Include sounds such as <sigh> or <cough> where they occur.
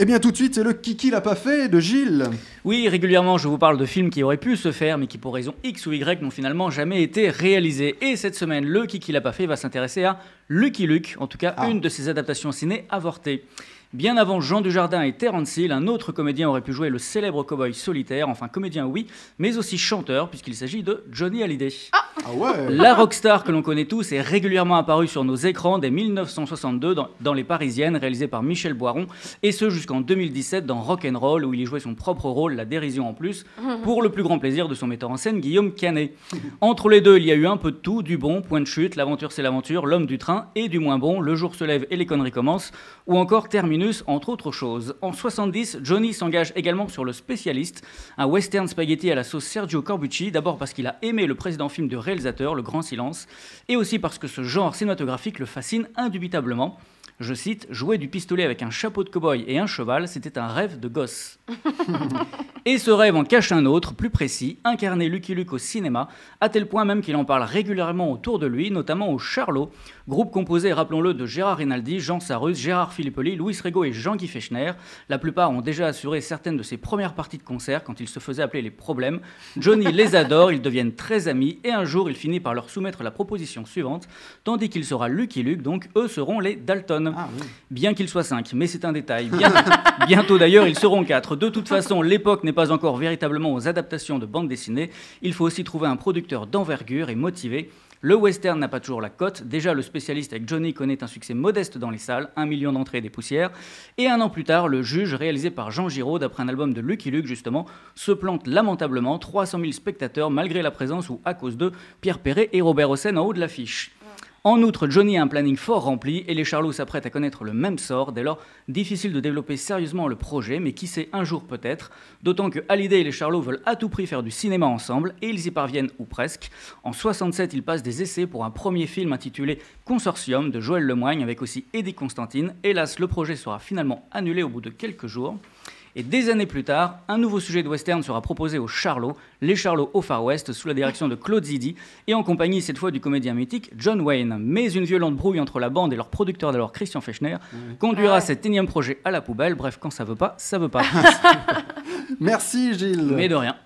Eh bien tout de suite, c'est le Kiki l'a pas fait de Gilles. Oui, régulièrement, je vous parle de films qui auraient pu se faire, mais qui pour raison X ou Y n'ont finalement jamais été réalisés. Et cette semaine, le Kiki l'a pas fait va s'intéresser à Lucky Luke, en tout cas Ah. une de ses adaptations ciné avortées. Bien avant Jean Dujardin et Terence Hill, un autre comédien aurait pu jouer le célèbre cowboy solitaire, enfin comédien oui, mais aussi chanteur, puisqu'il s'agit de Johnny Hallyday. Ah ouais. La rockstar que l'on connaît tous est régulièrement apparue sur nos écrans dès 1962 dans, dans Les Parisiennes, réalisée par Michel Boiron, et ce jusqu'en 2017 dans Rock'n'Roll, où il y jouait son propre rôle, la dérision en plus, <laughs> pour le plus grand plaisir de son metteur en scène, Guillaume Canet. Entre les deux, il y a eu un peu de tout, du bon, point de chute, l'aventure c'est l'aventure, l'homme du train, et du moins bon, le jour se lève et les conneries commencent, ou encore Entre autres choses. En 70, Johnny s'engage également sur Le Spécialiste, un western spaghetti à la sauce Sergio Corbucci, d'abord parce qu'il a aimé le précédent film de réalisateur, Le Grand Silence, et aussi parce que ce genre cinématographique le fascine indubitablement. Je cite, jouer du pistolet avec un chapeau de cow-boy et un cheval, c'était un rêve de gosse. <laughs> et ce rêve en cache un autre, plus précis, incarner Lucky Luke au cinéma, à tel point même qu'il en parle régulièrement autour de lui, notamment au Charlot, groupe composé, rappelons-le, de Gérard Rinaldi, Jean Sarrus, Gérard Filippoli, Louis Rego et Jean-Guy Fechner. La plupart ont déjà assuré certaines de ses premières parties de concert quand ils se faisaient appeler les problèmes. Johnny <laughs> les adore, ils deviennent très amis, et un jour il finit par leur soumettre la proposition suivante, tandis qu'il sera Lucky Luke, donc eux seront les Dalton. Ah oui. Bien qu'ils soient 5, mais c'est un détail. Bien- <laughs> bientôt d'ailleurs, ils seront 4. De toute façon, l'époque n'est pas encore véritablement aux adaptations de bande dessinée. Il faut aussi trouver un producteur d'envergure et motivé. Le western n'a pas toujours la cote. Déjà, le spécialiste avec Johnny connaît un succès modeste dans les salles, un million d'entrées et des poussières. Et un an plus tard, le juge, réalisé par Jean Giraud, d'après un album de Lucky Luke justement, se plante lamentablement. 300 000 spectateurs, malgré la présence ou à cause de Pierre Perret et Robert Hossein en haut de l'affiche. En outre, Johnny a un planning fort rempli et les Charlots s'apprêtent à connaître le même sort. Dès lors, difficile de développer sérieusement le projet, mais qui sait un jour peut-être. D'autant que Hallyday et les Charlots veulent à tout prix faire du cinéma ensemble et ils y parviennent ou presque. En 67, ils passent des essais pour un premier film intitulé Consortium de Joël Lemoigne avec aussi Eddie Constantine. Hélas, le projet sera finalement annulé au bout de quelques jours. Et des années plus tard, un nouveau sujet de western sera proposé aux Charlots, les Charlots au Far West, sous la direction de Claude Zidi, et en compagnie cette fois du comédien mythique John Wayne. Mais une violente brouille entre la bande et leur producteur d'alors Christian Fechner conduira Ouais. cet énième projet à la poubelle. Bref, quand ça veut pas, ça veut pas. <laughs> <laughs> Merci Gilles. Mais de rien.